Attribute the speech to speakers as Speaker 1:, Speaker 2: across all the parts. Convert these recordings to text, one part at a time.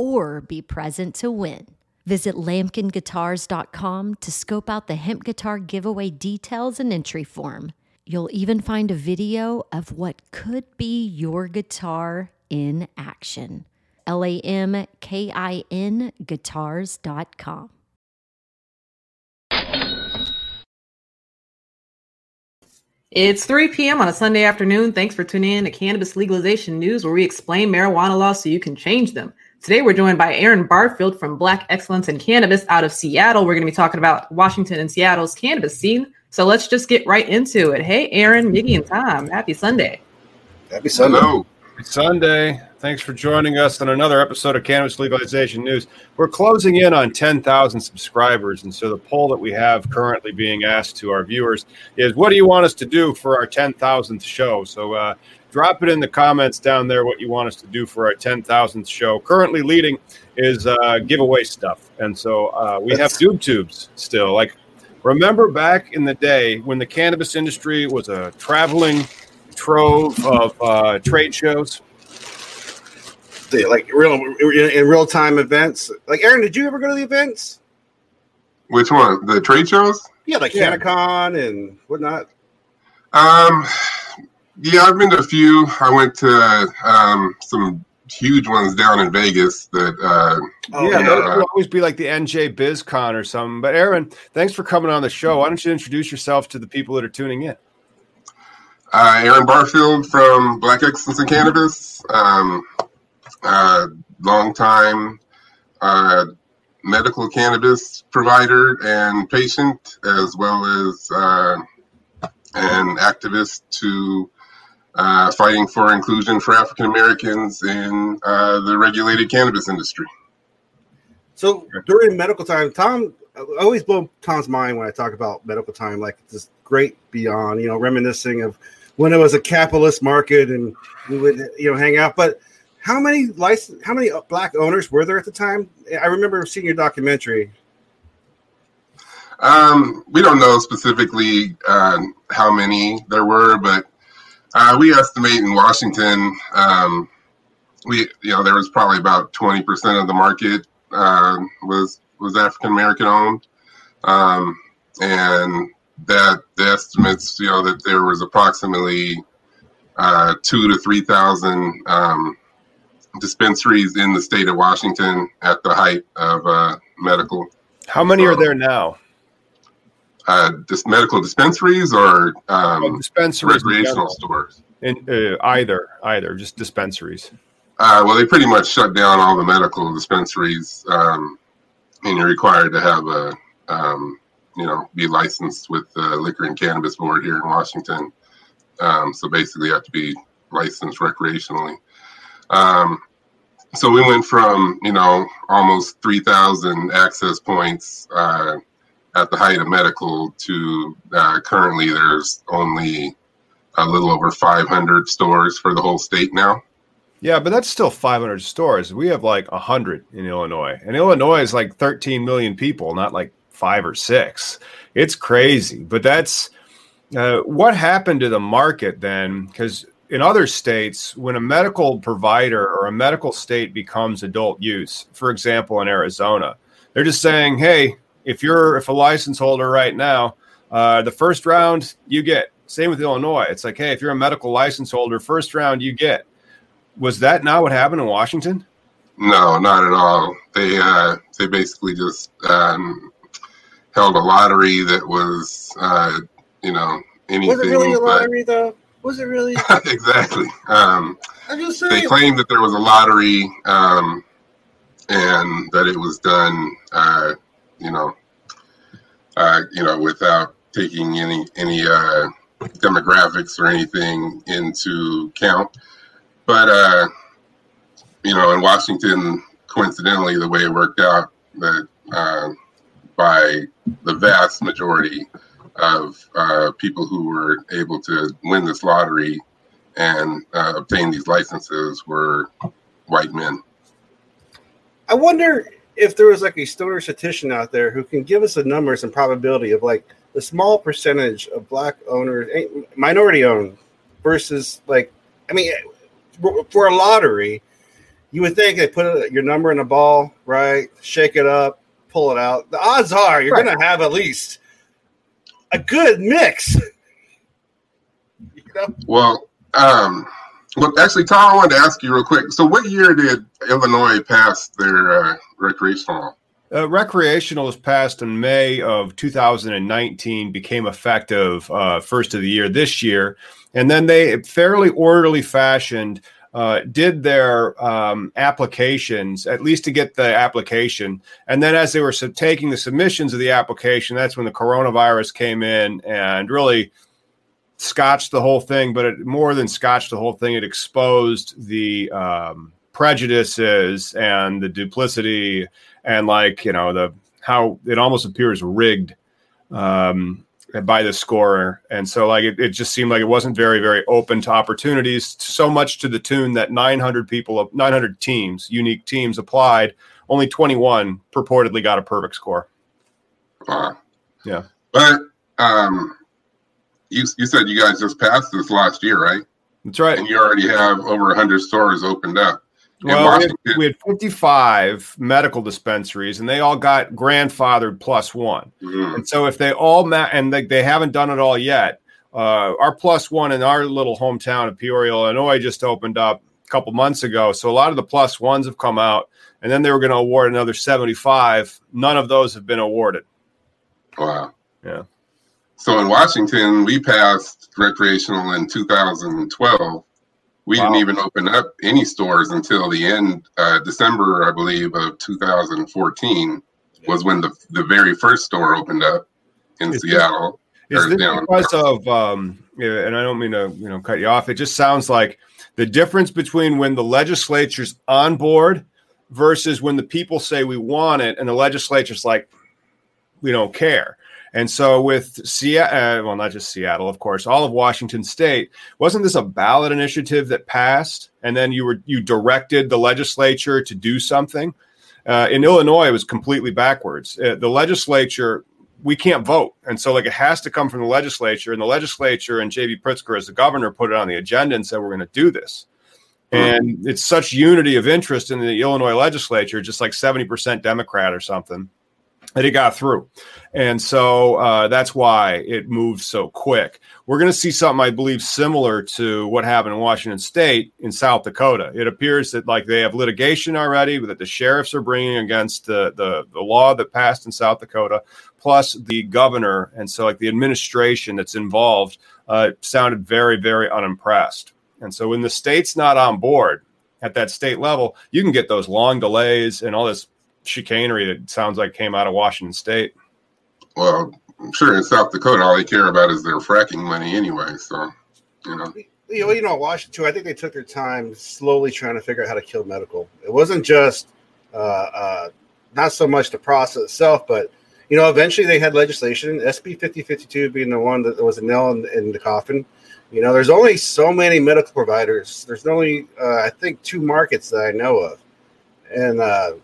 Speaker 1: or be present to win. Visit lamkinguitars.com to scope out the hemp guitar giveaway details and entry form. You'll even find a video of what could be your guitar in action. L A M K I N guitars.com.
Speaker 2: It's 3 p.m. on a Sunday afternoon. Thanks for tuning in to Cannabis Legalization News, where we explain marijuana laws so you can change them. Today, we're joined by Aaron Barfield from Black Excellence in Cannabis out of Seattle. We're going to be talking about Washington and Seattle's cannabis scene. So let's just get right into it. Hey, Aaron, Miggy, and Tom, happy Sunday.
Speaker 3: Happy Sunday.
Speaker 4: Hello.
Speaker 5: Happy Sunday. Thanks for joining us on another episode of Cannabis Legalization News. We're closing in on 10,000 subscribers. And so the poll that we have currently being asked to our viewers is what do you want us to do for our 10,000th show? So uh, drop it in the comments down there what you want us to do for our 10,000th show. Currently leading is uh, giveaway stuff. And so uh, we have Doob Tubes still. Like, remember back in the day when the cannabis industry was a traveling trove of uh, trade shows?
Speaker 3: The, like real in, in real time events. Like Aaron, did you ever go to the events?
Speaker 4: Which one? The trade shows?
Speaker 3: Yeah, like
Speaker 5: Yeah.
Speaker 3: CannaCon and whatnot.
Speaker 4: Um, yeah, I've been to a few. I went to um, some huge ones down in Vegas that uh,
Speaker 3: Oh,
Speaker 5: yeah,
Speaker 4: yeah.
Speaker 5: that will always be like the MJBizCon or something. But Aaron, thanks for coming on the show. Why don't you introduce yourself to the people that are tuning in?
Speaker 4: uh, Aaron Barfield from Black Excellence in Cannabis, um, uh, long time uh, medical cannabis provider and patient, as well as uh, an activist to uh, fighting for inclusion for African Americans in uh, the regulated cannabis industry.
Speaker 3: So during medical time, Tom I always blow Tom's mind when I talk about medical time, like this great beyond, you know, reminiscing of when it was a capitalist market and we would, you know, hang out. But how many license, how many black owners were there at the time? I remember seeing your documentary.
Speaker 4: Um, we don't know specifically uh, how many there were, but uh, we estimate in Washington, um, we you know there was probably about twenty percent of the market uh, was was African American owned, um, and that the estimates you know that there was approximately uh, two to three thousand um, dispensaries in the state of Washington at the height of uh, medical
Speaker 5: How many are there now?
Speaker 4: Uh, dis- medical dispensaries or um,
Speaker 5: dispensaries,
Speaker 4: recreational stores.
Speaker 5: In, uh, either, either, just dispensaries.
Speaker 4: Uh, well, they pretty much shut down all the medical dispensaries, um, and you're required to have a, um, you know, be licensed with the Liquor and Cannabis Board here in Washington. Um, so basically, you have to be licensed recreationally. Um, so we went from, you know, almost 3,000 access points uh, at the height of medical to uh, currently there's only a little over 500 stores for the whole state now.
Speaker 5: Yeah, but that's still 500 stores. We have like 100 in Illinois. And Illinois is like 13 million people, not like five or six. It's crazy. But that's uh, what happened to the market then? Because in other states, when a medical provider or a medical state becomes adult use, for example, in Arizona, they're just saying, hey, if you're if a license holder right now, uh, the first round you get. Same with Illinois. It's like, hey, if you're a medical license holder, first round you get was that not what happened in Washington?
Speaker 4: No, not at all. They uh, they basically just um, held a lottery that was, uh, you know, anything.
Speaker 3: Was it really a lottery though? Was it really?
Speaker 4: exactly. Um,
Speaker 3: I'm just
Speaker 4: they claimed that there was a lottery um, and that it was done, uh, you know, uh, you know, without taking any any uh, demographics or anything into count. But uh, you know, in Washington, coincidentally, the way it worked out that uh, by the vast majority of uh, people who were able to win this lottery and uh, obtain these licenses were white men.
Speaker 3: I wonder if there was like a stoner statistician out there who can give us the numbers and probability of like the small percentage of black owners, eh, minority owned, versus like, I mean, for a lottery, you would think they put your number in a ball, right? Shake it up, pull it out. The odds are you're
Speaker 5: Right.
Speaker 3: going to have at least a good mix. you know?
Speaker 4: Well, um, well, actually, Tom, I wanted to ask you real quick. So, what year did Illinois pass their uh, recreational?
Speaker 5: Uh, recreational was passed in May of 2019, became effective uh, first of the year this year, and then they fairly orderly fashioned uh, did their um, applications at least to get the application, and then as they were sub- taking the submissions of the application, that's when the coronavirus came in and really scotched the whole thing. But it, more than scotched the whole thing, it exposed the um, prejudices and the duplicity and like you know the how it almost appears rigged um, by the scorer, and so like it, it just seemed like it wasn't very very open to opportunities. So much to the tune that 900 people, 900 teams, unique teams applied. Only 21 purportedly got a perfect score.
Speaker 4: Uh,
Speaker 5: Yeah.
Speaker 4: But um, you you said you guys just passed this last year, right?
Speaker 5: That's right.
Speaker 4: And you already have over 100 stores opened up.
Speaker 5: Well, we had, we had 55 medical dispensaries, and they all got grandfathered plus one.
Speaker 4: Mhm.
Speaker 5: And so if they all ma- and they, they haven't done it all yet, uh, our plus one in our little hometown of Peoria, Illinois, just opened up a couple months ago. So a lot of the plus ones have come out, and then they were going to award another 75. None of those have been awarded.
Speaker 4: Wow.
Speaker 5: Yeah.
Speaker 4: So in Washington, we passed recreational in 2012. We
Speaker 5: Wow.
Speaker 4: didn't even open up any stores until the end, uh, December, I believe, of 2014 was when the the very first store opened up in
Speaker 5: Is this-
Speaker 4: Seattle.
Speaker 5: Is this
Speaker 4: down.
Speaker 5: because of um, and I don't mean to you know cut you off. It just sounds like the difference between when the legislature's on board versus when the people say we want it and the legislature's like we don't care. And so with Seattle, uh, well, not just Seattle, of course, all of Washington State, wasn't this a ballot initiative that passed, and then you were you directed the legislature to do something? Uh, in Illinois, it was completely backwards. Uh, the legislature we can't vote. And so like it has to come from the legislature and the legislature and JB Pritzker as the governor put it on the agenda and said, we're going to do this. And it's such unity of interest in the Illinois legislature, just like 70% Democrat or something, that it got through. And so uh, that's why it moved so quick. We're going to see something, I believe, similar to what happened in Washington State in South Dakota. It appears that like they have litigation already that the sheriffs are bringing against the, the, the law that passed in South Dakota, plus the governor. And so like the administration that's involved uh, sounded very, very unimpressed. And so when the state's not on board at that state level, you can get those long delays and all this chicanery that sounds like came out of Washington State.
Speaker 4: Well, I'm sure in South Dakota, all they care about is their fracking money anyway. So, you know,
Speaker 3: you know, you know, Washington. I think they took their time, slowly trying to figure out how to kill medical. It wasn't just uh, uh, not so much the process itself, but you know, eventually they had legislation, SB fifty fifty two being the one that was a nail in, in the coffin. You know, there's only so many medical providers. There's only, uh, I think, two markets that I know of, and uh,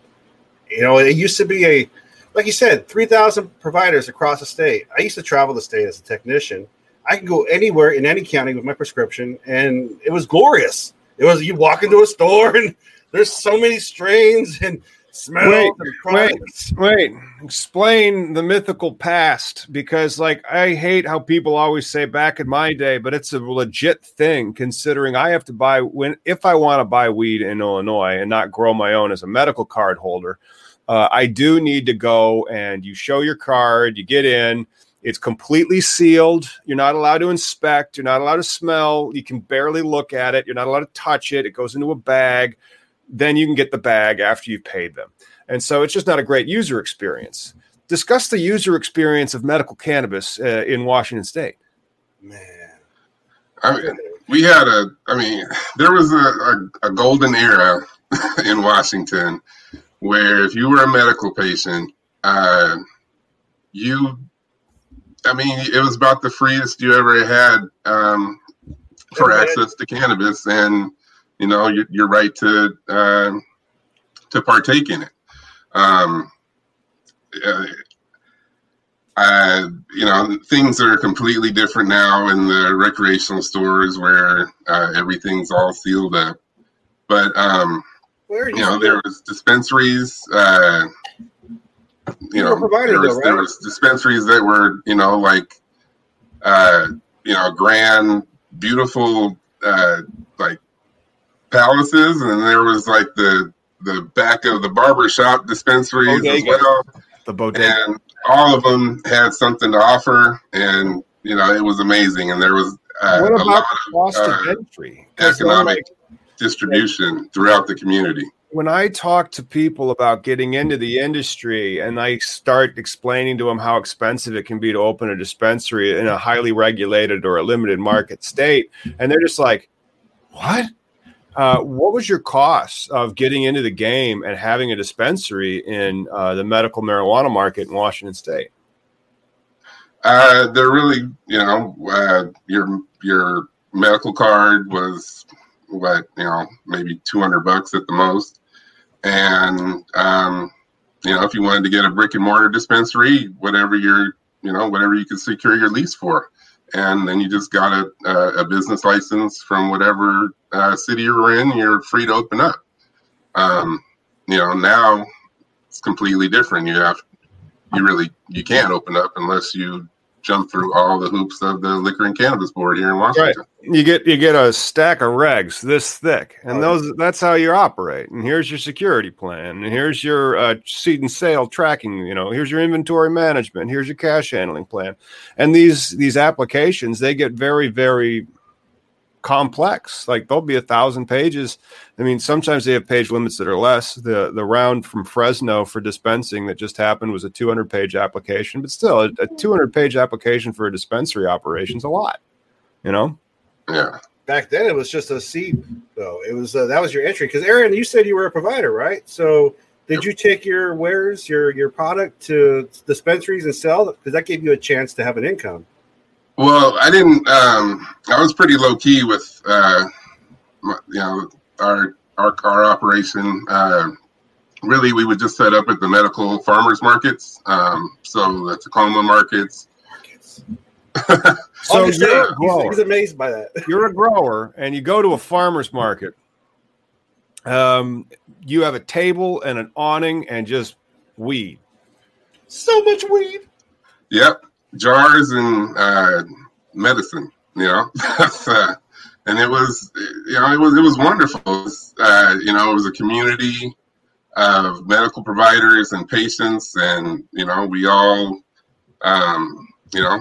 Speaker 3: you know, it used to be a, like you said, three thousand providers across the state. I used to travel the state as a technician. I could go anywhere in any county with my prescription, and it was glorious. It was you walk into a store and there's so many strains and smells
Speaker 5: Wait,
Speaker 3: products.
Speaker 5: Wait, explain the mythical past because, like, I hate how people always say back in my day, but it's a legit thing considering I have to buy when if I want to buy weed in Illinois and not grow my own as a medical card holder. uh, I do need to go and you show your card, you get in. It's completely sealed. You're not allowed to inspect. You're not allowed to smell. You can barely look at it. You're not allowed to touch it. It goes into a bag. Then you can get the bag after you've paid them. And so it's just not a great user experience. Discuss the user experience of medical cannabis uh, in Washington State.
Speaker 3: Man,
Speaker 4: I mean, we had a, I mean, there was a, a, a golden era in Washington where if you were a medical patient, uh, you, I mean, it was about the freest you ever had um, for access to cannabis, and you know your, your right to uh, to partake in it. Um, uh, uh, you know, things are completely different now in the recreational stores where uh, everything's all sealed up. But um,
Speaker 3: where are
Speaker 4: you know, there was dispensaries. Uh, you
Speaker 3: You
Speaker 4: know,
Speaker 3: a provider
Speaker 4: there was,
Speaker 3: though,
Speaker 4: there was dispensaries that were, you know, like, uh, you know, grand, beautiful, uh, palaces, and there was like the the back of the barber shop dispensaries as well,
Speaker 5: The bodega.
Speaker 4: and all of them had something to offer, and you know, it was amazing, and there was uh,
Speaker 5: what
Speaker 4: a lot
Speaker 5: the cost
Speaker 4: uh,
Speaker 5: of entry? 'Cause they're
Speaker 4: economic
Speaker 5: like-
Speaker 4: distribution throughout the community.
Speaker 5: when I talk to people about getting into the industry and I start explaining to them how expensive it can be to open a dispensary in a highly regulated or a limited market state, and they're just like, "What? Uh, what was your cost of getting into the game and having a dispensary in uh, the medical marijuana market in Washington State?"
Speaker 4: Uh, they're really, you know, uh, your your medical card was what you know, maybe two hundred bucks at the most, and um, you know, if you wanted to get a brick and mortar dispensary, whatever your, you know, whatever you could secure your lease for, and then you just got a a, a business license from whatever uh, city you're in, you're free to open up. Um, you know, now it's completely different. You have you really you can't open up unless you jump through all the hoops of the liquor and cannabis board here in Washington.
Speaker 5: you get you get a stack of regs this thick and
Speaker 3: Oh,
Speaker 5: those that's how you operate and here's your security plan and here's your uh, seed and sale tracking you know here's your inventory management here's your cash handling plan and these these applications they get very very complex. Like there'll be a thousand pages. I mean sometimes they have page limits that are less. The the round from fresno for dispensing that just happened was a 200 page application but still a, a 200 page application for a dispensary operation is a lot you know?
Speaker 4: Yeah.
Speaker 3: back then it was just a seed though. It was uh, that was your entry because aaron you said you were a provider right? So did you take your wares your your product to dispensaries and sell? Because that gave you a chance to have an income
Speaker 4: Well, I didn't. Um, I was pretty low key with, uh, my, you know, our our our operation. Uh, really, we would just set up at the medical farmers markets. Um, so the Tacoma markets.
Speaker 5: So
Speaker 3: I'm
Speaker 5: you're
Speaker 3: saying,
Speaker 5: a
Speaker 3: he's,
Speaker 5: grower.
Speaker 3: he's amazed by that
Speaker 5: You're a grower, and you go to a farmer's market. Um, you have a table and an awning and just weed.
Speaker 3: so much weed
Speaker 4: Yep, jars and uh, medicine. You know, uh, and it was, you know, it was it was wonderful. It was, uh, you know, it was a community of medical providers and patients, and you know, we all, um, you know,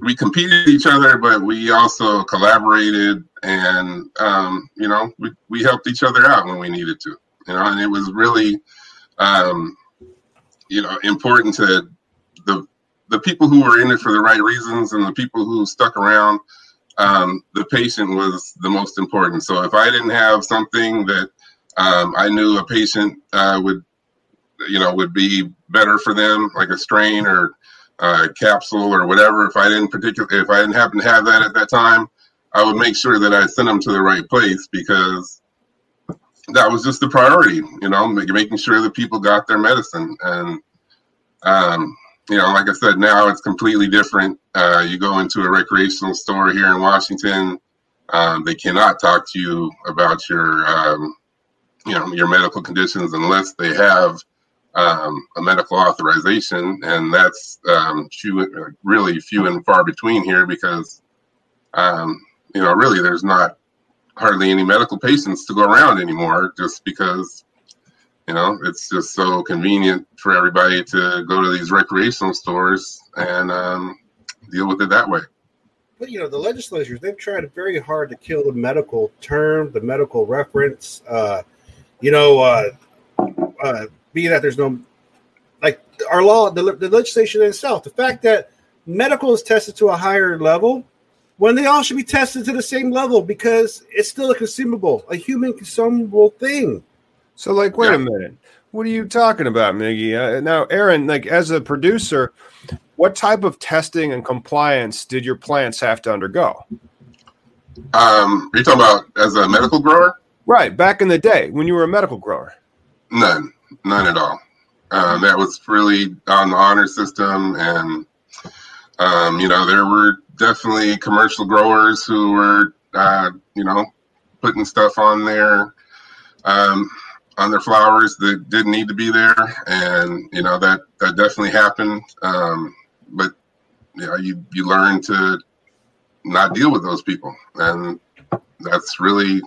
Speaker 4: we competed each other, but we also collaborated, and um, you know, we we helped each other out when we needed to. You know, and it was really, um, you know, important to the people who were in it for the right reasons and the people who stuck around, um, the patient was the most important. So if I didn't have something that um, I knew a patient uh, would, you know, would be better for them, like a strain or uh, capsule or whatever. If I didn't particularly, if I didn't happen to have that at that time, I would make sure that I sent them to the right place because that was just the priority. You know, making sure that people got their medicine and. Um, you know, like I said, now it's completely different. Uh, you go into a recreational store here in Washington, um, they cannot talk to you about your, um, you know, your medical conditions unless they have um, a medical authorization, and that's um, few, really few and far between here because, um, you know, really there's not hardly any medical patients to go around anymore, just because You know, it's just so convenient for everybody to go to these recreational stores and um, deal with it that way.
Speaker 3: But you know, the legislatures they've tried very hard to kill the medical term, the medical reference. Uh, you know, uh, uh, being that there's no like our law, the, the legislation itself, the fact that medical is tested to a higher level when they all should be tested to the same level because it's still a consumable, a human consumable thing.
Speaker 5: So, like, wait yeah. a minute. What are you talking about, Miggy? Uh, now, Aaron, like, as a producer, what type of testing and compliance did your plants have to undergo?
Speaker 4: Um, are you talking about as a medical grower?
Speaker 5: Right, back in the day when you were a medical grower.
Speaker 4: None, none at all. Um, that was really on the honor system, and um, you know there were definitely commercial growers who were, uh, you know, putting stuff on there. Um, on their flowers that didn't need to be there, and you know that that definitely happened. Um, but you know, you you learn to not deal with those people, and that's really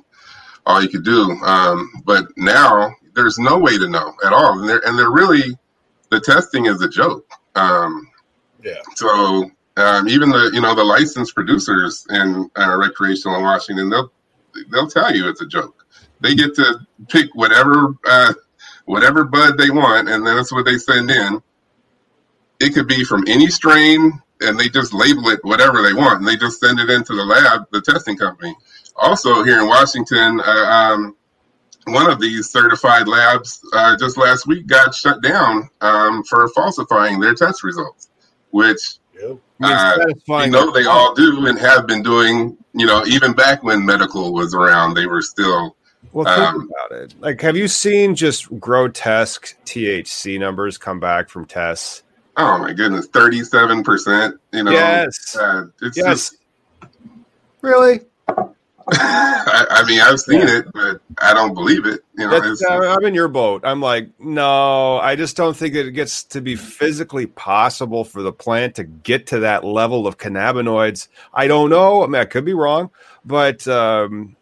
Speaker 4: all you could do. Um, but now there's no way to know at all, and they're and they're really the testing is a joke. Um,
Speaker 3: yeah.
Speaker 4: So um, even the you know the licensed producers in uh, recreational in Washington, they'll they'll tell you it's a joke they get to pick whatever uh, whatever bud they want, and that's what they send in. It could be from any strain, and they just label it whatever they want, and they just send it into the lab, the testing company. Also, here in Washington, uh, um, one of these certified labs uh, just last week got shut down um, for falsifying their test results, which yep. uh, you know they all do and have been doing. You know, even back when medical was around, they were still
Speaker 5: well, think um, about it. Like, have you seen just grotesque THC numbers come back from tests?
Speaker 4: Oh my goodness, thirty-seven percent. You know,
Speaker 5: yes,
Speaker 4: uh, it's
Speaker 5: yes. Just, really.
Speaker 4: I, I, mean, I've seen yeah. it, but I don't believe it. You know,
Speaker 5: uh, I'm in your boat. I'm like, no, I just don't think it gets to be physically possible for the plant to get to that level of cannabinoids. I don't know. I mean, I could be wrong, but um,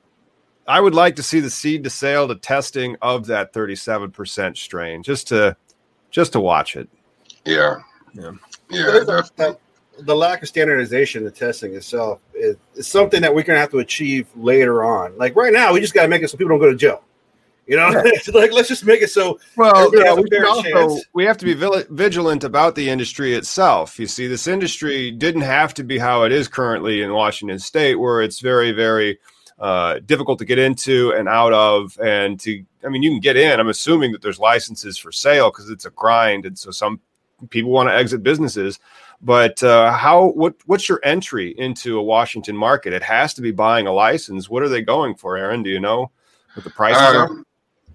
Speaker 5: I would like to see the seed to sale to testing of that 37% strain just to just to watch it.
Speaker 4: Yeah.
Speaker 5: Yeah.
Speaker 4: Yeah.
Speaker 3: Uh, the lack of standardization, the testing itself is, is something that we're going to have to achieve later on. Like right now, we just got to make it so people don't go to jail. You know, yeah. like let's just make it so.
Speaker 5: Well, yeah, we, also, we have to be vigilant about the industry itself. You see, this industry didn't have to be how it is currently in Washington State, where it's very, very uh, difficult to get into and out of. And to, I mean, you can get in. I'm assuming that there's licenses for sale because it's a grind, and so some people want to exit businesses. But uh, how? What? What's your entry into a Washington market? It has to be buying a license. What are they going for, Aaron? Do you know what the price um,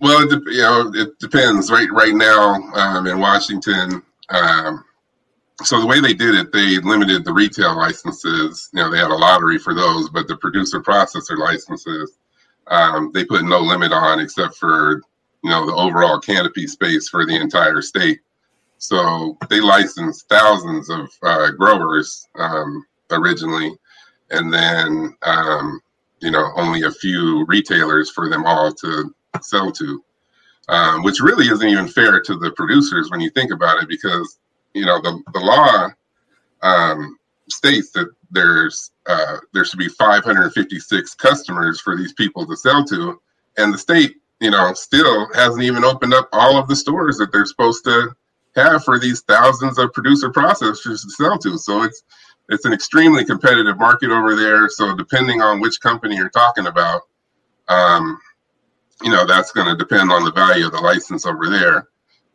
Speaker 4: Well, it, you know, it depends. Right, right now um, in Washington, um, so the way they did it, they limited the retail licenses. You know, they had a lottery for those, but the producer processor licenses, um, they put no limit on except for you know the overall canopy space for the entire state. So they licensed thousands of uh, growers um, originally, and then um, you know only a few retailers for them all to sell to, um, which really isn't even fair to the producers when you think about it, because you know, the, the law um, states that there's uh, there should be 556 customers for these people to sell to, and the state, you know, still hasn't even opened up all of the stores that they're supposed to have for these thousands of producer processors to sell to. So it's it's an extremely competitive market over there. So depending on which company you're talking about, um, you know, that's going to depend on the value of the license over there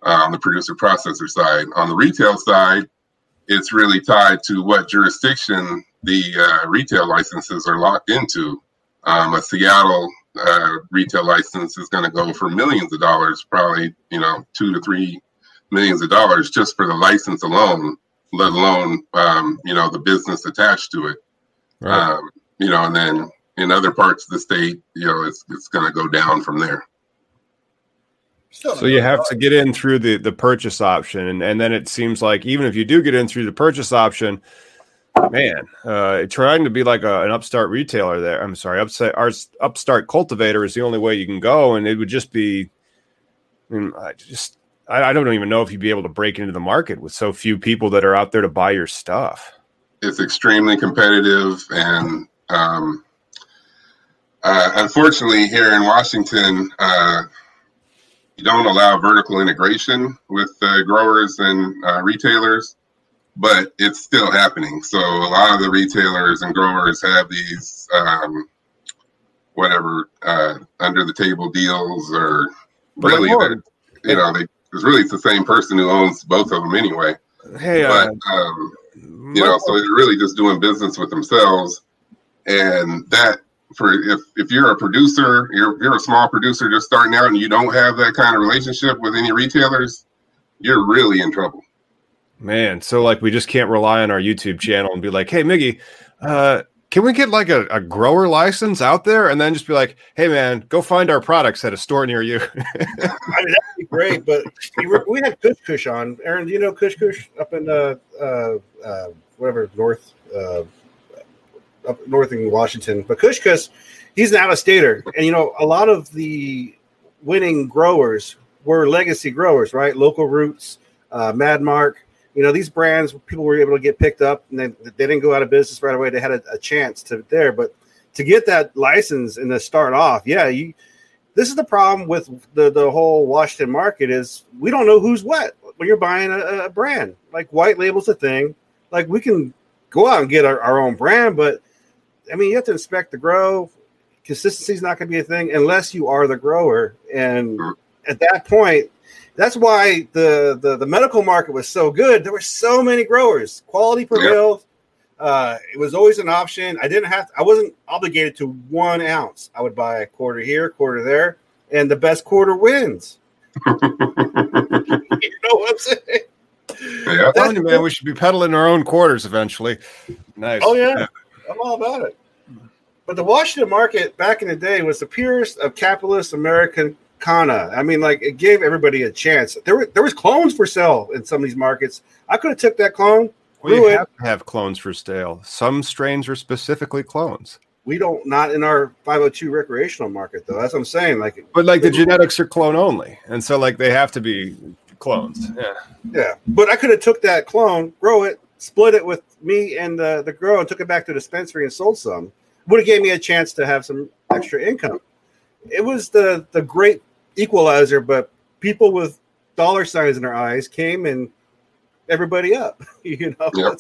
Speaker 4: on the producer processor side. On the retail side, it's really tied to what jurisdiction the uh, retail licenses are locked into. Um, a Seattle uh, retail license is going to go for millions of dollars, probably you know two to three millions of dollars just for the license alone, let alone um, you know the business attached to it. Right. Um, you know, and then in other parts of the state, you know, it's it's going to go down from there.
Speaker 5: So you have to get in through the the purchase option, and, and then it seems like even if you do get in through the purchase option, man, uh, trying to be like a, an upstart retailer there. I'm sorry, upstart upstart cultivator is the only way you can go, and it would just be I, mean, I just I, I, don't even know if you'd be able to break into the market with so few people that are out there to buy your stuff.
Speaker 4: It's extremely competitive, and um, uh, unfortunately, here in Washington, uh, you don't allow vertical integration with uh, growers and uh, retailers, but it's still happening. So a lot of the retailers and growers have these um, whatever uh, under the table deals, or but really, you know, they, it's really it's the same person who owns both of them anyway.
Speaker 5: Hey,
Speaker 4: but uh, um, you know, so they're really just doing business with themselves, and that for if if you're a producer, you're you're a small producer just starting out, and you don't have that kind of relationship with any retailers, you're really in trouble.
Speaker 5: Man, so like we just can't rely on our YouTube channel and be like, "Hey, Miggy, uh, can we get like a, a grower license out there?" And then just be like, "Hey, man, go find our products at a store near you."
Speaker 3: I mean, that'd be great, but we had Kush Kush on. Aaron, do you know Kush Kush up in uh, uh, uh whatever north? Uh, up north in Washington. But Kush Kush, he's an out of stater. And, you know, a lot of the winning growers were legacy growers, right? Local Roots, uh, Mad Mark. You know, these brands, people were able to get picked up and they, they didn't go out of business right away. They had a, a chance to there. But to get that license and to start off, yeah, you. This is the problem with the, the whole Washington market is we don't know who's what when you're buying a, a brand. Like white label's a thing. Like we can go out and get our, our own brand, but I mean, you have to inspect the grow. Consistency is not going to be a thing unless you are the grower. And at that point, that's why the, the, the medical market was so good. There were so many growers. Quality prevailed. Uh, it was always an option. I didn't have. To, I wasn't obligated to one ounce. I would buy a quarter here, quarter there, and the best quarter wins. you know what I'm saying?
Speaker 5: Yeah, telling you, man, we should be peddling our own quarters eventually. Nice.
Speaker 3: Oh yeah. yeah. I'm all about it. But the Washington market back in the day was the purest of capitalist American kana. I mean, like it gave everybody a chance. There were there was clones for sale in some of these markets. I could have took that clone.
Speaker 5: We have to have clones for sale. Some strains are specifically clones.
Speaker 3: We don't not in our 502 recreational market though. That's what I'm saying. Like,
Speaker 5: but like the genetics are clone only, and so like they have to be clones. Yeah,
Speaker 3: yeah. But I could have took that clone, grow it, split it with me and the, the girl and took it back to the dispensary and sold some. Would have gave me a chance to have some extra income. It was the the great equalizer, but people with dollar signs in their eyes came and everybody up. You know. Yep.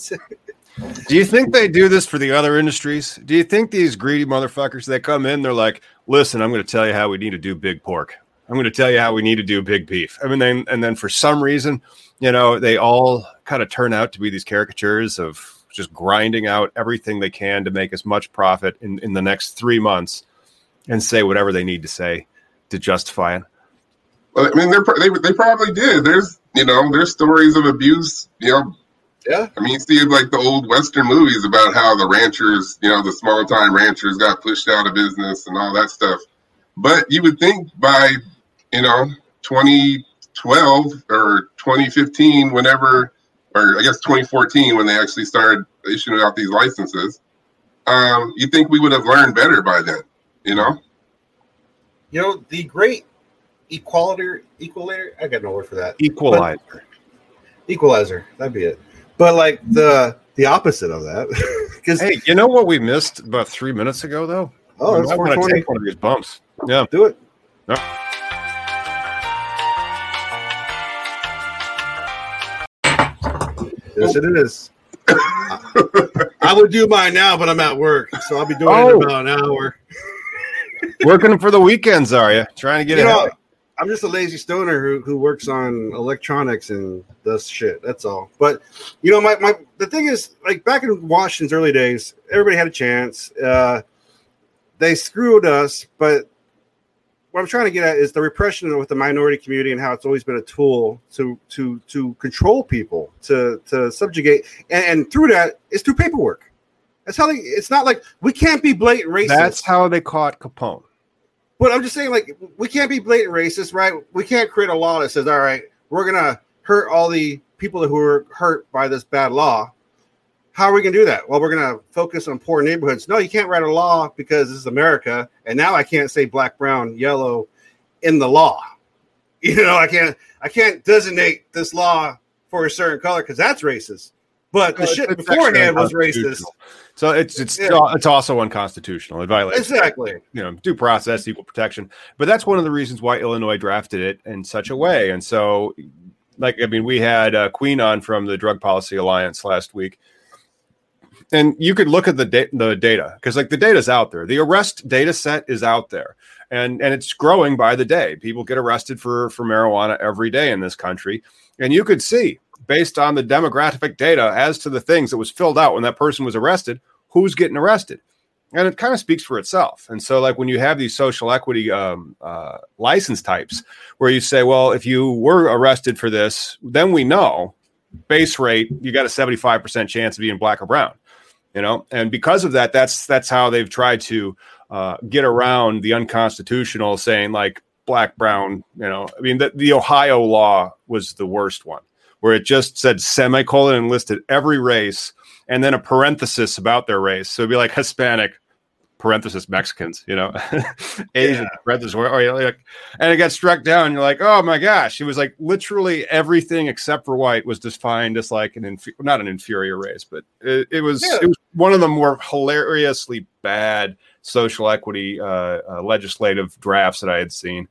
Speaker 5: Do you think they do this for the other industries? Do you think these greedy motherfuckers that come in, they're like, "Listen, I'm going to tell you how we need to do big pork. I'm going to tell you how we need to do big beef." I mean, then, and then for some reason, you know, they all kind of turn out to be these caricatures of just grinding out everything they can to make as much profit in, in the next three months and say whatever they need to say to justify it.
Speaker 4: Well, I mean, they they probably did. There's you know there's stories of abuse. You know,
Speaker 3: yeah.
Speaker 4: I mean, you see like the old Western movies about how the ranchers, you know, the small time ranchers got pushed out of business and all that stuff. But you would think by you know 2012 or 2015, whenever, or I guess 2014, when they actually started issuing out these licenses, um, you think we would have learned better by then, you know?
Speaker 3: You know, the great equality, equalizer, I got no word for that.
Speaker 5: Equalizer.
Speaker 3: But, equalizer, that'd be it. But like the the opposite of that.
Speaker 5: Because hey, you know what we missed about three minutes ago, though?
Speaker 3: Oh, that's I want
Speaker 5: to take one of these bumps. Yeah,
Speaker 3: do it. Yes, it is. I would do mine now, but I'm at work, so I'll be doing oh. it in about an hour.
Speaker 5: Working for the weekends, are you? Trying to get
Speaker 3: you
Speaker 5: it? Know,
Speaker 3: I'm just a lazy stoner who, who works on electronics and does shit. That's all. But you know, my, my the thing is, like back in Washington's early days, everybody had a chance. Uh, they screwed us, but what I'm trying to get at is the repression with the minority community and how it's always been a tool to to to control people, to to subjugate, and, and through that, it's through paperwork. That's how they. It's not like we can't be blatant racist.
Speaker 5: That's how they caught Capone.
Speaker 3: But I'm just saying, like, we can't be blatant racist, right? We can't create a law that says, all right, we're gonna hurt all the people who are hurt by this bad law. How are we going to do that? Well, we're going to focus on poor neighborhoods. No, you can't write a law because this is America. And now I can't say black, brown, yellow in the law. You know, I can't I can't designate this law for a certain color because that's racist. But the shit beforehand was racist.
Speaker 5: So it's it's
Speaker 3: Yeah.
Speaker 5: it's also unconstitutional. It violates
Speaker 3: Exactly.
Speaker 5: you know due process, equal protection. But that's one of the reasons why Illinois drafted it in such a way. And so, like I mean, we had uh, Queen on from the Drug Policy Alliance last week, and you could look at the da- the data because like the data's out there. The arrest data set is out there, and and it's growing by the day. People get arrested for for marijuana every day in this country, and you could see based on the demographic data as to the things that was filled out when that person was arrested, who's getting arrested. And it kind of speaks for itself. And so, like when you have these social equity um, uh, license types, where you say, well, if you were arrested for this, then we know base rate, you got a 75% chance of being black or brown, you know? And because of that, that's that's how they've tried to uh, get around the unconstitutional saying like black, brown, you know, I mean, the, the Ohio law was the worst one where it just said semicolon and listed every race and then a parenthesis about their race. So it'd be like Hispanic, parenthesis Mexicans, you know, Asian, parenthesis, or, or, like, and it got struck down. You're like, oh my gosh, it was like literally everything except for white was defined as like an inf- not an inferior race, but it, it was
Speaker 3: Yeah.
Speaker 5: it was one of the more hilariously bad social equity uh, uh, legislative drafts that I had seen.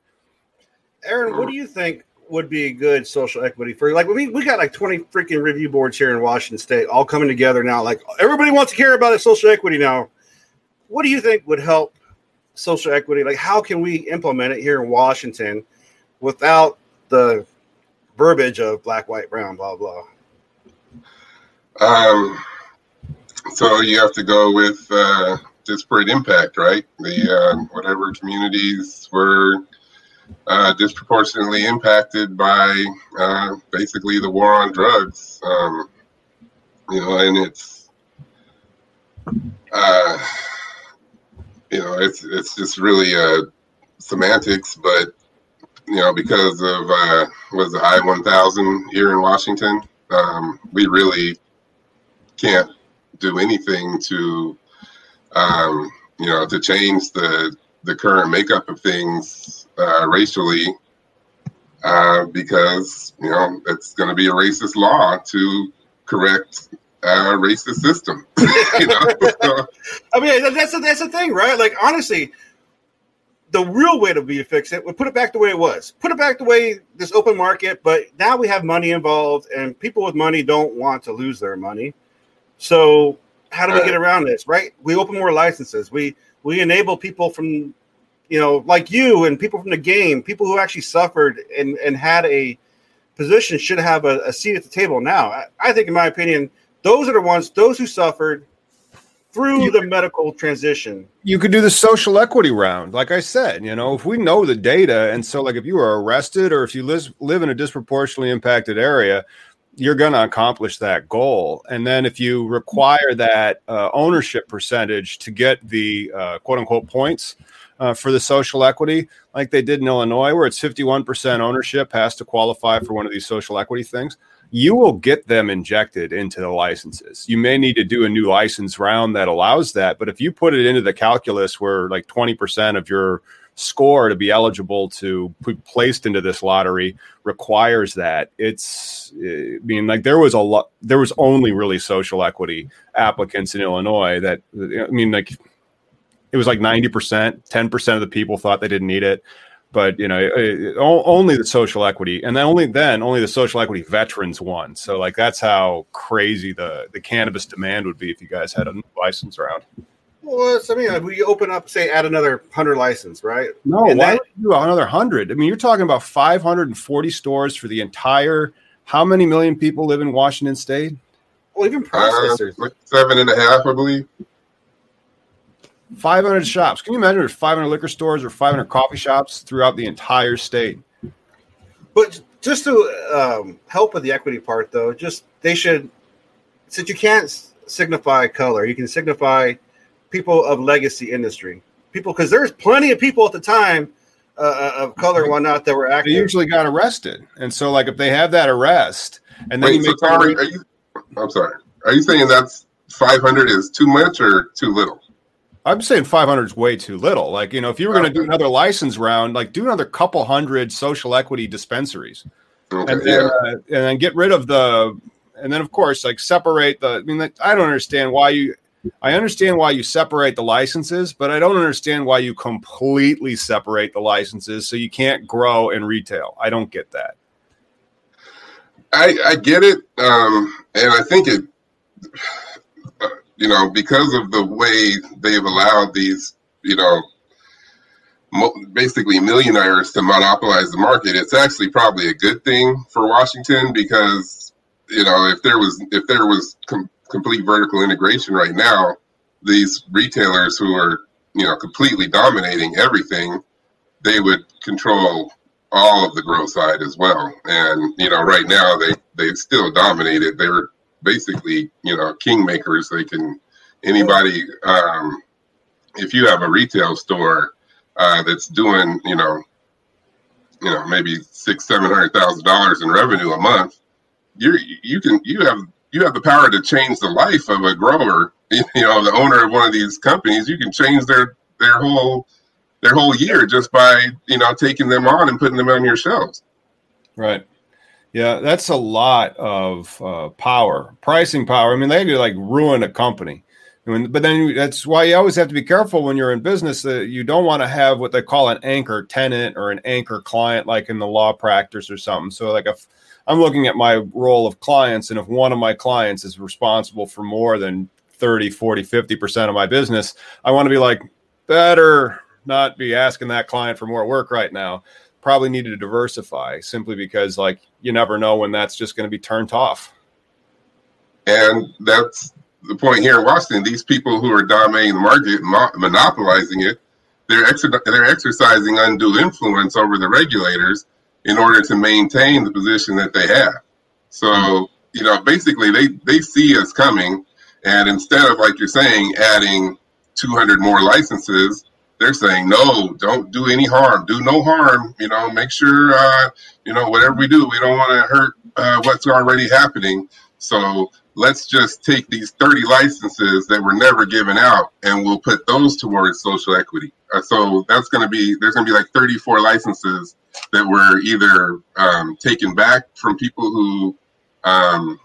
Speaker 3: Aaron, what do you think would be good social equity for like we we got like 20 freaking review boards here in Washington state all coming together now like everybody wants to care about it social equity now what do you think would help social equity like how can we implement it here in Washington without the verbiage of black white brown blah blah
Speaker 4: Um, so you have to go with uh, disparate impact, right? The uh, whatever communities were uh, disproportionately impacted by uh, basically the war on drugs. Um, you know, and it's uh, you know it's it's just really uh, semantics, but you know because of uh, was the I one thousand here in Washington, um, we really can't do anything to um, you know to change the the current makeup of things uh, racially uh, because you know it's going to be a racist law to correct a racist system. You know?
Speaker 3: I mean that's the, that's the thing right? Like honestly the real way to be to fix it would put it back the way it was. Put it back the way this open market but now we have money involved and people with money don't want to lose their money. So how do we get around this right? We open more licenses. We we enable people from you know like you and people from the game people who actually suffered and and had a position should have a, a seat at the table now. I, I think in my opinion those are the ones those who suffered through the medical transition.
Speaker 5: You could do the social equity round like i said you know if we know the data and so like if you are arrested or if you live, live in a disproportionately impacted area you're going to accomplish that goal. And then if you require that uh, ownership percentage to get the uh, quote unquote points uh, for the social equity like they did in illinois where it's 51% ownership has to qualify for one of these social equity things you will get them injected into the licenses. You may need to do a new license round that allows that, but if you put it into the calculus where like 20% of your score to be eligible to be placed into this lottery requires that, it's eh, I mean like there was a lot there was only really social equity applicants in Illinois that I mean like it was like 90%, 10% of the people thought they didn't need it but you know it, o- only the social equity and then only then only the social equity veterans won. So like that's how crazy the the cannabis demand would be if you guys had a license round
Speaker 3: well it's, i mean like, we open up say add another 100 license right?
Speaker 5: No
Speaker 3: And
Speaker 5: why
Speaker 3: that-
Speaker 5: would you do another 100 i mean you're talking about 540 stores for the entire how many million people live in washington state?
Speaker 3: Well even
Speaker 4: uh,
Speaker 3: processors
Speaker 4: like seven and a half i believe
Speaker 5: 500 shops. Can you imagine there's 500 liquor stores or 500 coffee shops throughout the entire state?
Speaker 3: But just to um, help with the equity part, though, just they should, since you can't signify color, you can signify people of legacy industry, people because there's plenty of people at the time uh, of color and whatnot that were
Speaker 5: they usually got arrested. And so like if they have that arrest and then
Speaker 4: Wait,
Speaker 5: you
Speaker 4: so
Speaker 5: make
Speaker 4: Tom, are, are you i'm sorry. Are you saying that's 500 is too much or too little
Speaker 5: I'm saying 500 is way too little. Like, you know, if you were going to do another license round, like do another couple hundred social equity dispensaries.
Speaker 4: Okay,
Speaker 5: and,
Speaker 4: yeah.
Speaker 5: then, uh, and then get rid of the, and then of course, like separate the, I mean, like, I don't understand why you, I understand why you separate the licenses, but I don't understand why you completely separate the licenses so you can't grow in retail. I don't get that.
Speaker 4: I, I get it, um, and I think it, you know, because of the way they've allowed these, you know, mo- basically millionaires to monopolize the market, it's actually probably a good thing for Washington because, you know, if there was if there was com- complete vertical integration right now, these retailers who are, you know, completely dominating everything, they would control all of the growth side as well. And you know, right now they they still dominate it. They're basically you know kingmakers. They can anybody. Um, if you have a retail store uh, that's doing you know you know maybe six seven hundred thousand dollars in revenue a month, you you can you have you have the power to change the life of a grower. You know, the owner of one of these companies, you can change their their whole their whole year just by you know taking them on and putting them on your shelves.
Speaker 5: Right. Yeah, that's a lot of uh, power, pricing power. I mean, they could like ruin a company. I mean, but then that's why you always have to be careful when you're in business that you don't want to have what they call an anchor tenant or an anchor client, like in the law practice or something. So, like if I'm looking at my roll of clients, and if one of my clients is responsible for more than 30, 40, 50% of my business, I want to be like, better not be asking that client for more work right now. Probably need to diversify simply because, like, you never know when that's just going to be turned off.
Speaker 4: And that's the point here in Washington. These people who are dominating the market, mo- monopolizing it, they're ex- they're exercising undue influence over the regulators in order to maintain the position that they have. So you know, basically, they they see us coming, and instead of like you're saying, adding 200 more licenses, they're saying no, don't do any harm, do no harm. You know, make sure uh, you know whatever we do, we don't want to hurt uh, what's already happening. So let's just take these 30 licenses that were never given out and we'll put those towards social equity. Uh, so that's going to be, there's going to be like 34 licenses that were either um, taken back from people who, um,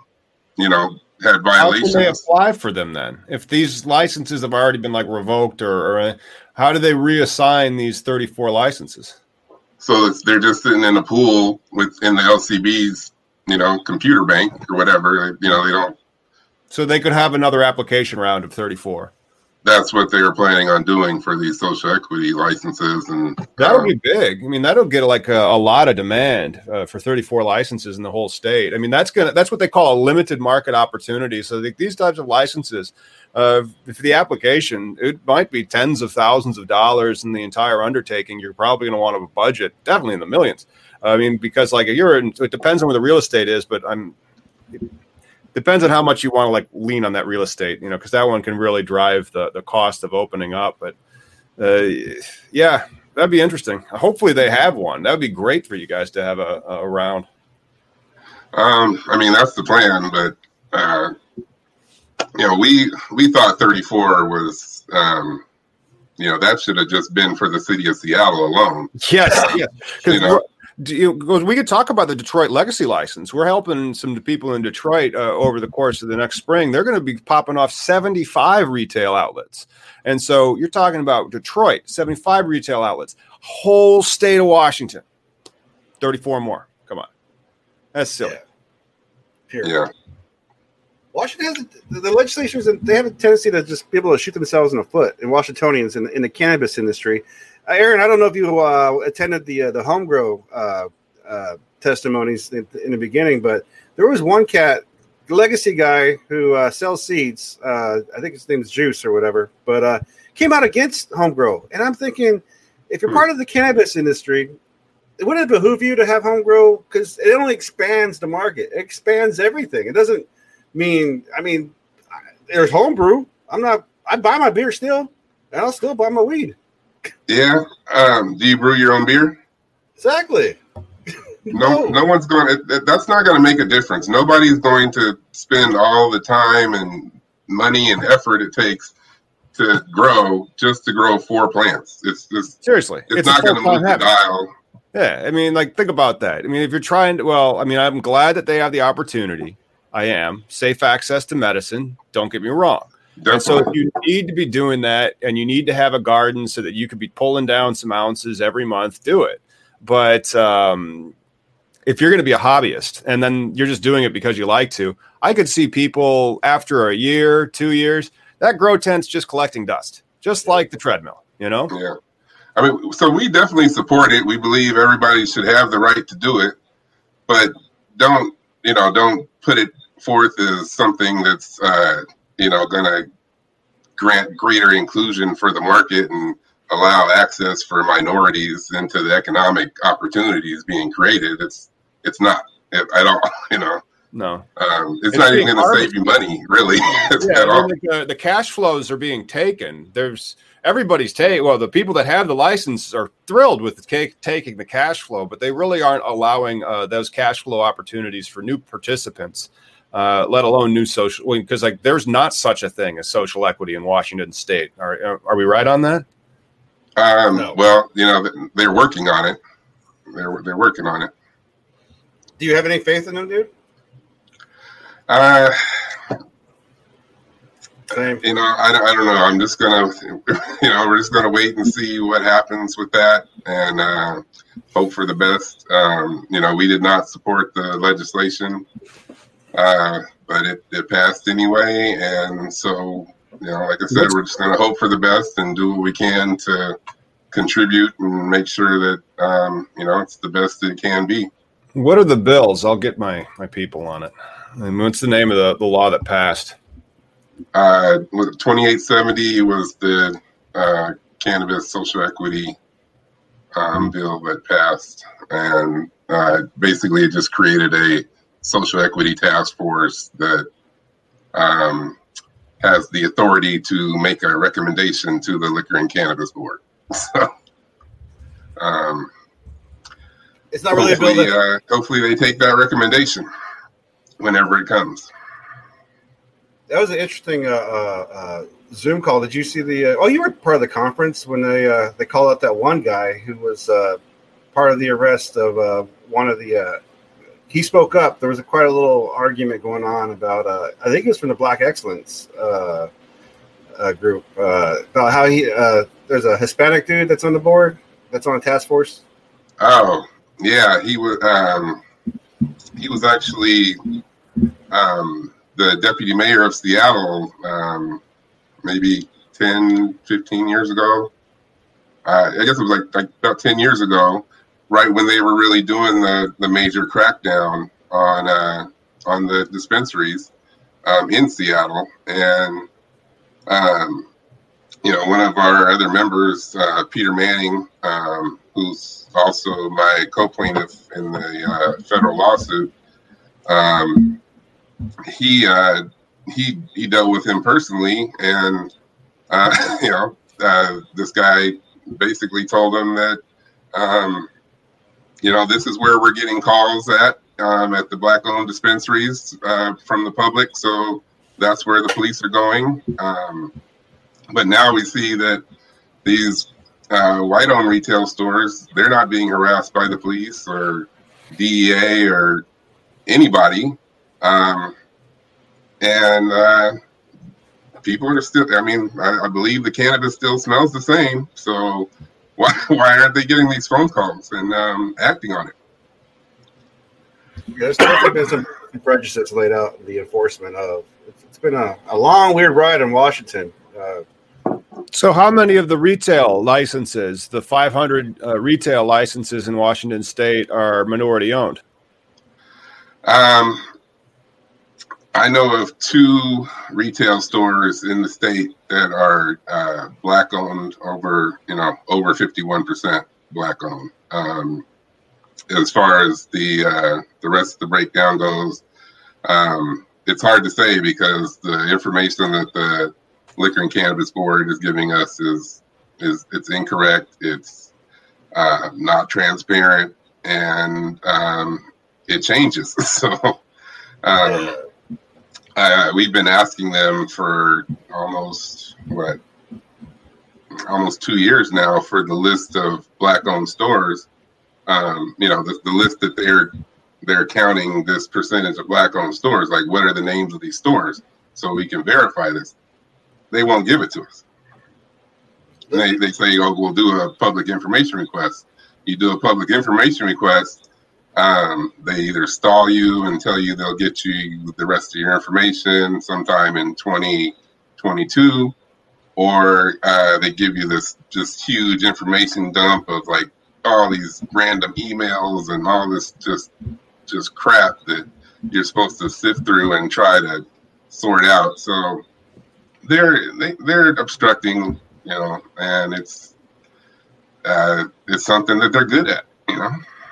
Speaker 4: you know, had violations.
Speaker 5: How can they apply for them then? If these licenses have already been like revoked, or, or how do they reassign these 34 licenses?
Speaker 4: So it's, they're just sitting in a pool within the LCB's, you know, computer bank or whatever. You know, they don't
Speaker 5: So they could have another application round of 34.
Speaker 4: That's what they were planning on doing for these social equity licenses and
Speaker 5: That'll
Speaker 4: uh,
Speaker 5: be big. I mean, that'll get like a, a lot of demand uh, for 34 licenses in the whole state. I mean, that's gonna that's what they call a limited market opportunity. So the, these types of licenses, uh, for the application, it might be tens of thousands of dollars in the entire undertaking. You're probably going to want a budget, definitely in the millions. I mean, because like you're in, it depends on where the real estate is, but I'm. Depends on how much you want to like lean on that real estate, you know, because that one can really drive the the cost of opening up. But uh, yeah, that'd be interesting. Hopefully, they have one. That would be great for you guys to have a, a round.
Speaker 4: Um, I mean, that's the plan, but uh, you know, we we thought 34 was, um, you know, that should have just been for the city of Seattle alone.
Speaker 5: Yes, yeah.
Speaker 4: You know?
Speaker 5: Because we could talk about the Detroit legacy license. We're helping some people in Detroit uh, over the course of the next spring. They're going to be popping off 75 retail outlets. And so you're talking about Detroit, 75 retail outlets, whole state of Washington, 34 more. Come on. That's silly.
Speaker 3: Yeah. Period.
Speaker 4: Yeah,
Speaker 3: Washington has the, the legislatures, and they have a tendency to just be able to shoot themselves in the foot. And Washingtonians in, in the cannabis industry, Aaron, I don't know if you uh, attended the uh, the home grow uh, uh, testimonies in, in the beginning, but there was one cat, the legacy guy who uh, sells seeds. Uh, I think his name is Juice or whatever, but uh, came out against home grow. And I'm thinking, if you're
Speaker 4: Hmm.
Speaker 3: part of the cannabis industry, it wouldn't it behoove you to have home grow because it only expands the market. It expands everything. It doesn't mean. I mean, there's homebrew. I'm not. I buy my beer still, and I'll still buy my weed.
Speaker 4: Yeah. Um, do you brew your own beer?
Speaker 3: Exactly.
Speaker 4: No,
Speaker 3: No.
Speaker 4: no one's going. to That's not going to make a difference. Nobody's going to spend all the time and money and effort it takes to grow just to grow four plants. It's just
Speaker 5: seriously,
Speaker 4: it's, it's not going to move the dial.
Speaker 5: Yeah, I mean, like think about that. I mean, if you're trying to, well, I mean, I'm glad that they have the opportunity. I am safe access to medicine. Don't get me wrong. Definitely. And so if you need to be doing that and you need to have a garden so that you could be pulling down some ounces every month, do it. But um, if you're going to be a hobbyist and then you're just doing it because you like to, I could see people after a year, two years, that grow tent's just collecting dust, just like the treadmill, you know?
Speaker 4: Yeah. I mean, so we definitely support it. We believe everybody should have the right to do it, but don't, you know, don't put it forth as something that's, uh, you know, going to grant greater inclusion for the market and allow access for minorities into the economic opportunities being created. It's it's not at all. You know.
Speaker 5: No,
Speaker 4: um, it's, it's, not even going to save you money, really. yeah,
Speaker 5: the, the, cash flows are being taken. There's everybody's take. Well, the people that have the license are thrilled with the taking the cash flow, but they really aren't allowing uh, those cash flow opportunities for new participants uh, let alone new social. Because like, there's not such a thing as social equity in Washington State. Are are we right on that?
Speaker 4: Um, no. Well, you know, they're working on it. They're they're working on it.
Speaker 3: Do you have any faith in them, dude?
Speaker 4: Uh, Same. You know, I, I don't know. I'm just gonna, you know, we're just gonna wait and see what happens with that, and uh, hope for the best. Um, you know, we did not support the legislation uh, but it, it passed anyway. And so, you know, like I said, we're just going to hope for the best and do what we can to contribute and make sure that, um, you know, it's the best it can be.
Speaker 5: What are the bills? I'll get my, my people on it. And what's the name of the, the law that passed?
Speaker 4: Uh, 2870 was the uh, cannabis social equity um, bill that passed. And uh, basically, it just created a social equity task force that um, has the authority to make a recommendation to the liquor and cannabis board. So, um,
Speaker 3: it's not really a. That-
Speaker 4: uh, hopefully, they take that recommendation whenever it comes.
Speaker 3: That was an interesting uh, uh, uh Zoom call. Did you see the? Uh, oh, you were part of the conference when they uh, they called out that one guy who was part of the arrest of one of the he spoke up. There was a, quite a little argument going on about. Uh, I think it was from the Black Excellence uh, uh, group uh, about how he. Uh, there's a Hispanic dude that's on the board. That's on a task force.
Speaker 4: Oh yeah, he was. Um, he was actually um, the deputy mayor of Seattle. Um, maybe 10, 15 years ago. Uh, I guess it was like, like about 10 years ago right when they were really doing the, the major crackdown on uh, on the dispensaries um, in Seattle, and um, you know one of our other members, uh, Peter Manning, um, who's also my co-plaintiff in the uh, federal lawsuit. Um, he uh, he he dealt with him personally, and uh, you know uh, this guy basically told him that um, you know, this is where we're getting calls at um, at the black-owned dispensaries uh, from the public. So that's where the police are going. Um, but now we see that these uh, white-owned retail stores they're not being harassed by the police or DEA or anybody, um, and uh, people are still. I mean, I, I believe the cannabis still smells the same. So why, why aren't they getting these phone calls and um, acting on it?
Speaker 3: There's definitely been some prejudice laid out in the enforcement of. it's, it's been a, a long, weird ride in Washington. Uh,
Speaker 5: so, how many of the retail licenses, the 500 uh, retail licenses in Washington State, are minority owned?
Speaker 4: Um, I know of two retail stores in the state that are uh, black owned over, you know, over 51% black owned. Um, as far as the uh, the rest of the breakdown goes, um, it's hard to say because the information that the Liquor and Cannabis Board is giving us is is it's incorrect. It's uh, not transparent, and um, it changes. So. Um, uh, we've been asking them for almost what almost two years now for the list of black-owned stores. Um, you know, the, the list that they're they're counting this percentage of black-owned stores. Like, what are the names of these stores so we can verify this? They won't give it to us. They, they say, oh, we'll do a public information request. You do a public information request, um, they either stall you and tell you they'll get you the rest of your information sometime in 2022, or uh, they give you this just huge information dump of like all these random emails and all this just just crap that you're supposed to sift through and try to sort out. So they're they, they're obstructing, you know, and it's uh, it's something that they're good at, you know.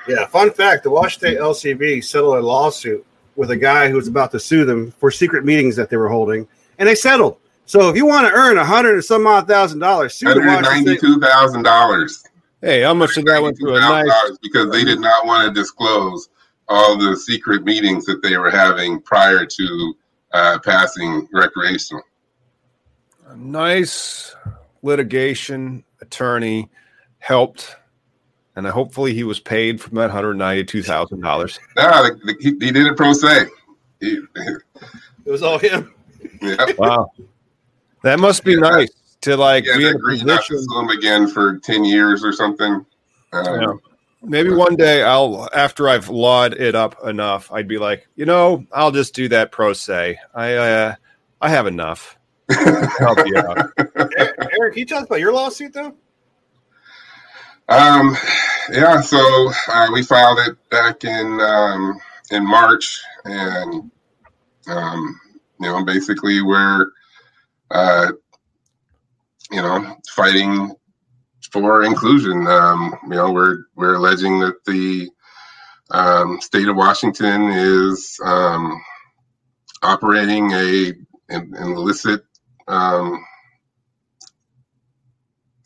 Speaker 3: Yeah, fun fact: the Washington State LCB settled a lawsuit with a guy who was about to sue them for secret meetings that they were holding, and they settled. So if you want to earn a hundred and some odd thousand dollars, sue the Washington State.
Speaker 4: Ninety-two thousand dollars.
Speaker 5: Hey, how much did that went to a nice?
Speaker 4: Because they did not want to disclose all the secret meetings that they were having prior to uh, passing recreational.
Speaker 5: A nice litigation attorney helped, and hopefully he was paid from that hundred ninety-two thousand dollars.
Speaker 4: No, he, he, did it pro se. He,
Speaker 3: it was all him.
Speaker 4: Yeah.
Speaker 5: Wow, that must be yeah. nice to like
Speaker 4: yeah, be in a position. Not to him again for ten years or something. Um,
Speaker 5: yeah. Maybe one day I'll, after I've lawed it up enough, I'd be like, you know, I'll just do that pro se. I, uh, I have enough. help you
Speaker 3: out. Eric, can you tell us about your lawsuit though?
Speaker 4: Um, yeah, so uh, we filed it back in um, in March, and um, you know, basically we're uh, you know fighting for inclusion. Um, you know, we're we're alleging that the um, state of Washington is um, operating a an, an illicit, um,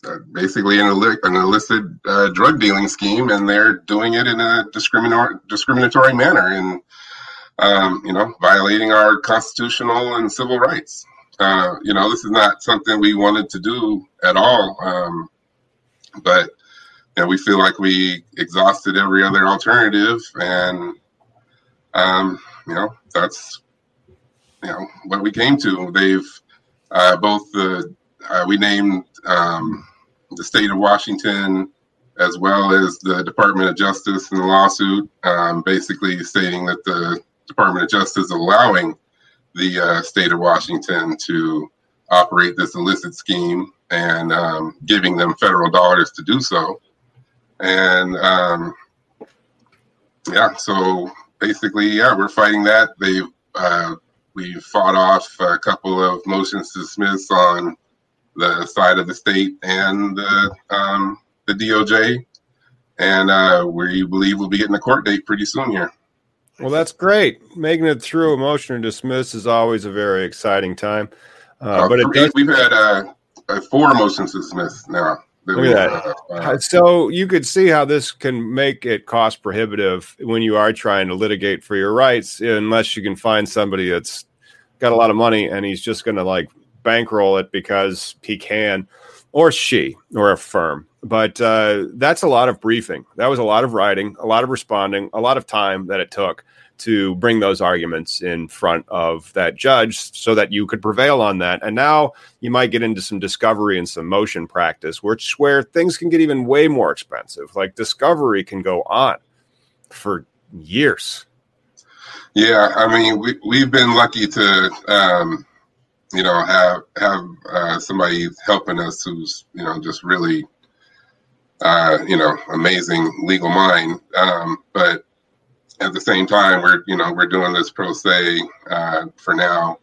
Speaker 4: uh, basically an, an illicit uh, drug dealing scheme, and they're doing it in a discriminatory discriminatory manner, and um, you know, violating our constitutional and civil rights. Uh, you know, this is not something we wanted to do at all. Um, but you know, we feel like we exhausted every other alternative, and um, you know that's you know what we came to. They've uh, both the uh, we named um, the state of Washington as well as the Department of Justice in the lawsuit, um, basically stating that the Department of Justice is allowing the uh, state of Washington to operate this illicit scheme and um, giving them federal dollars to do so. And um, yeah, so basically, yeah, we're fighting that. They've uh, we fought off a couple of motions to dismiss on the side of the state and the um, the DOJ, and uh, we believe we'll be getting a court date pretty soon here.
Speaker 5: Well, that's great. Making it through a motion to dismiss is always a very exciting time.
Speaker 4: Uh, but does- we've had uh, uh, four motions to dismiss now.
Speaker 5: Look at that. Uh, uh, so you could see how this can make it cost prohibitive when you are trying to litigate for your rights, unless you can find somebody that's got a lot of money and he's just going to like bankroll it because he can, or she, or a firm. But uh, that's a lot of briefing. That was a lot of writing, a lot of responding, a lot of time that it took to bring those arguments in front of that judge so that you could prevail on that. And now you might get into some discovery and some motion practice, which where things can get even way more expensive. Like discovery can go on for years.
Speaker 4: Yeah, I mean, we we've been lucky to, um, you know, have have uh, somebody helping us who's you know just really, uh, you know, amazing legal mind. Um, but at the same time, we're you know we're doing this pro se uh, for now.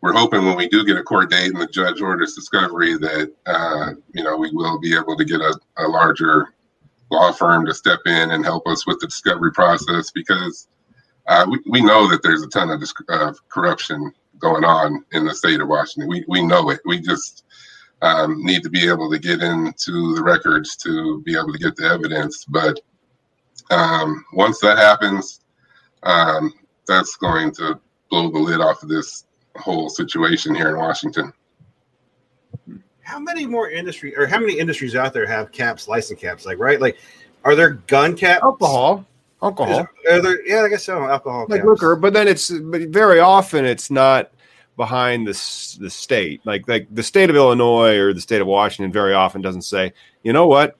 Speaker 4: We're hoping when we do get a court date and the judge orders discovery that uh, you know we will be able to get a, a, larger law firm to step in and help us with the discovery process because uh, we, we know that there's a ton of uh, corruption going on in the state of Washington. We we know it. We just um, need to be able to get into the records to be able to get the evidence. But um, once that happens, um, that's going to blow the lid off of this whole situation here in Washington.
Speaker 3: how many more industry or how many industries out there have caps, license caps? Like, right? Like, are there gun caps?
Speaker 5: Alcohol. Alcohol.
Speaker 3: Is, are there, yeah, I guess so. Alcohol.
Speaker 5: Like
Speaker 3: caps.
Speaker 5: liquor, but then it's but very often it's not behind the the state. Like like the state of Illinois or the state of Washington very often doesn't say, you know what,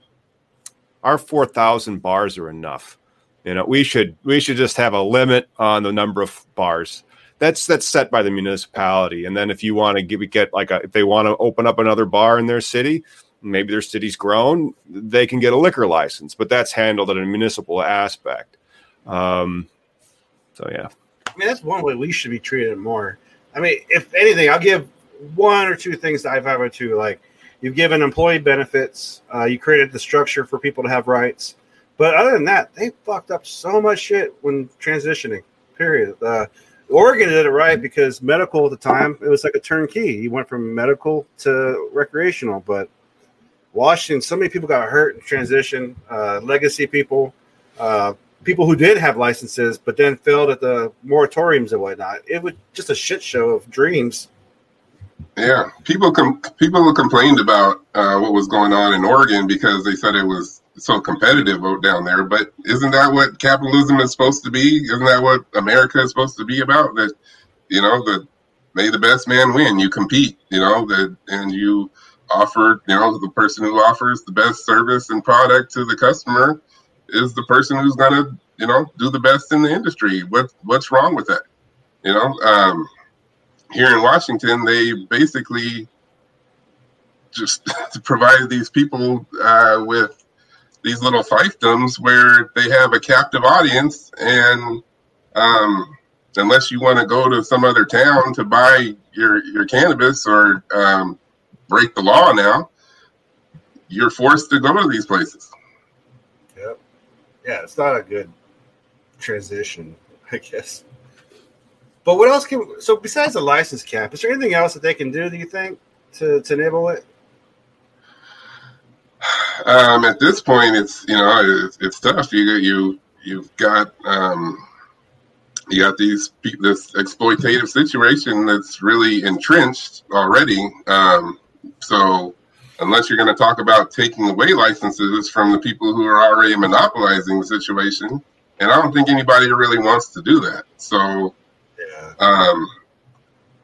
Speaker 5: our four thousand bars are enough. You know, we should we should just have a limit on the number of bars. That's that's set by the municipality. And then if you want to give get like a if they want to open up another bar in their city, maybe their city's grown, they can get a liquor license, but that's handled in a municipal aspect. Um, so yeah.
Speaker 3: I mean, that's one way we should be treated more. I mean, if anything, I'll give one or two things that I've ever to like. You've given employee benefits. Uh, you created the structure for people to have rights. But other than that, they fucked up so much shit when transitioning. Period. Uh, Oregon did it right because medical at the time it was like a turnkey. You went from medical to recreational, but Washington, so many people got hurt in transition. Uh, legacy people, uh, people who did have licenses, but then failed at the moratoriums and whatnot. It was just a shit show of dreams.
Speaker 4: Yeah, people com- people complained about uh, what was going on in Oregon because they said it was so competitive down there. But isn't that what capitalism is supposed to be? Isn't that what America is supposed to be about? That you know, the may the best man win. You compete, you know, that and you offer, you know, the person who offers the best service and product to the customer is the person who's gonna, you know, do the best in the industry. What what's wrong with that? You know, um, here in Washington, they basically just provided these people uh, with these little fiefdoms where they have a captive audience and um, unless you want to go to some other town to buy your your cannabis or um, break the law now you're forced to go to these places
Speaker 3: yeah it's not a good transition i guess but what else can so besides the license cap is there anything else that they can do do you think to to enable it
Speaker 4: um, at this point, it's you know it's, it's tough. You you you've got um, you got these this exploitative situation that's really entrenched already. Um, so unless you're going to talk about taking away licenses from the people who are already monopolizing the situation, and I don't think anybody really wants to do that. So, yeah. um,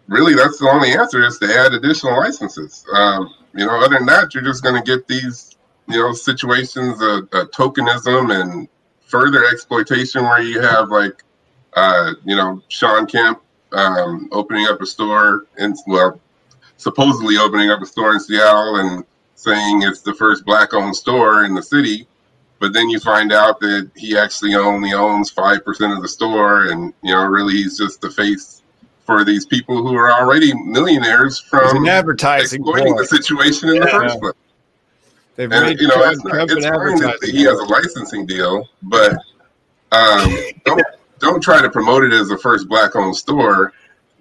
Speaker 4: really, that's the only answer is to add additional licenses. Um, you know, other than that, you're just going to get these you know situations of, of tokenism and further exploitation where you have like uh, you know Shawn Kemp um, opening up a store in well supposedly opening up a store in Seattle and saying it's the first black owned store in the city but then you find out that he actually only owns 5% of the store and you know really he's just the face for these people who are already millionaires from
Speaker 5: advertising
Speaker 4: exploiting the situation in yeah. the first place They've and, you know, it's, not, it's fine that he has a licensing deal, but um, don't don't try to promote it as the first black-owned store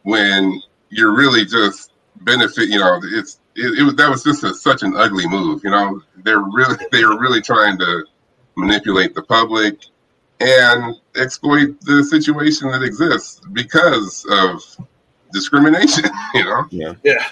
Speaker 4: when you're really just benefit. You know, it's it, it was that was just a, such an ugly move. You know, they're really they are really trying to manipulate the public and exploit the situation that exists because of discrimination. You know.
Speaker 3: Yeah. Yeah.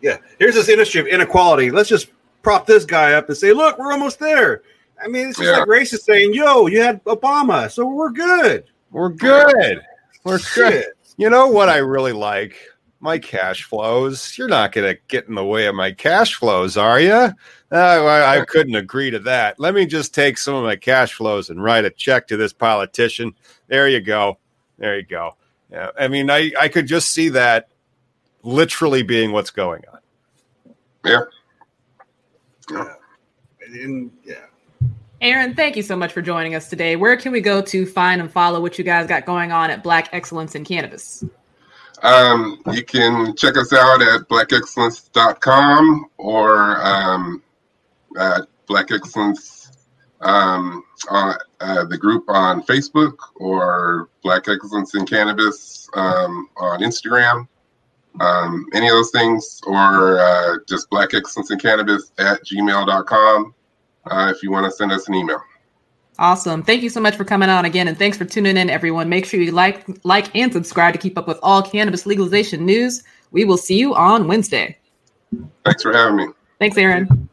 Speaker 3: Yeah. Here's this industry of inequality. Let's just prop this guy up and say, "Look, we're almost there." I mean, it's just yeah. like racist saying, "Yo, you had Obama, so we're good.
Speaker 5: We're good. We're good." You know what I really like? My cash flows. You're not going to get in the way of my cash flows, are you? Uh, I, I couldn't agree to that. Let me just take some of my cash flows and write a check to this politician. There you go. There you go. Yeah, I mean, I, I could just see that literally being what's going on.
Speaker 4: Yeah.
Speaker 3: Yeah. And yeah.
Speaker 2: Aaron, thank you so much for joining us today. Where can we go to find and follow what you guys got going on at Black Excellence in Cannabis?
Speaker 4: Um, you can check us out at blackexcellence.com or um, Black Excellence, um, uh, uh, the group on Facebook or Black Excellence in Cannabis um, on Instagram um, any of those things, or uh, just black excellence in cannabis at gmail.com uh, if you want to send us an email.
Speaker 2: Awesome. Thank you so much for coming on again. And thanks for tuning in, everyone. Make sure you like, like, and subscribe to keep up with all cannabis legalization news. We will see you on Wednesday.
Speaker 4: Thanks for having me.
Speaker 2: Thanks, Aaron.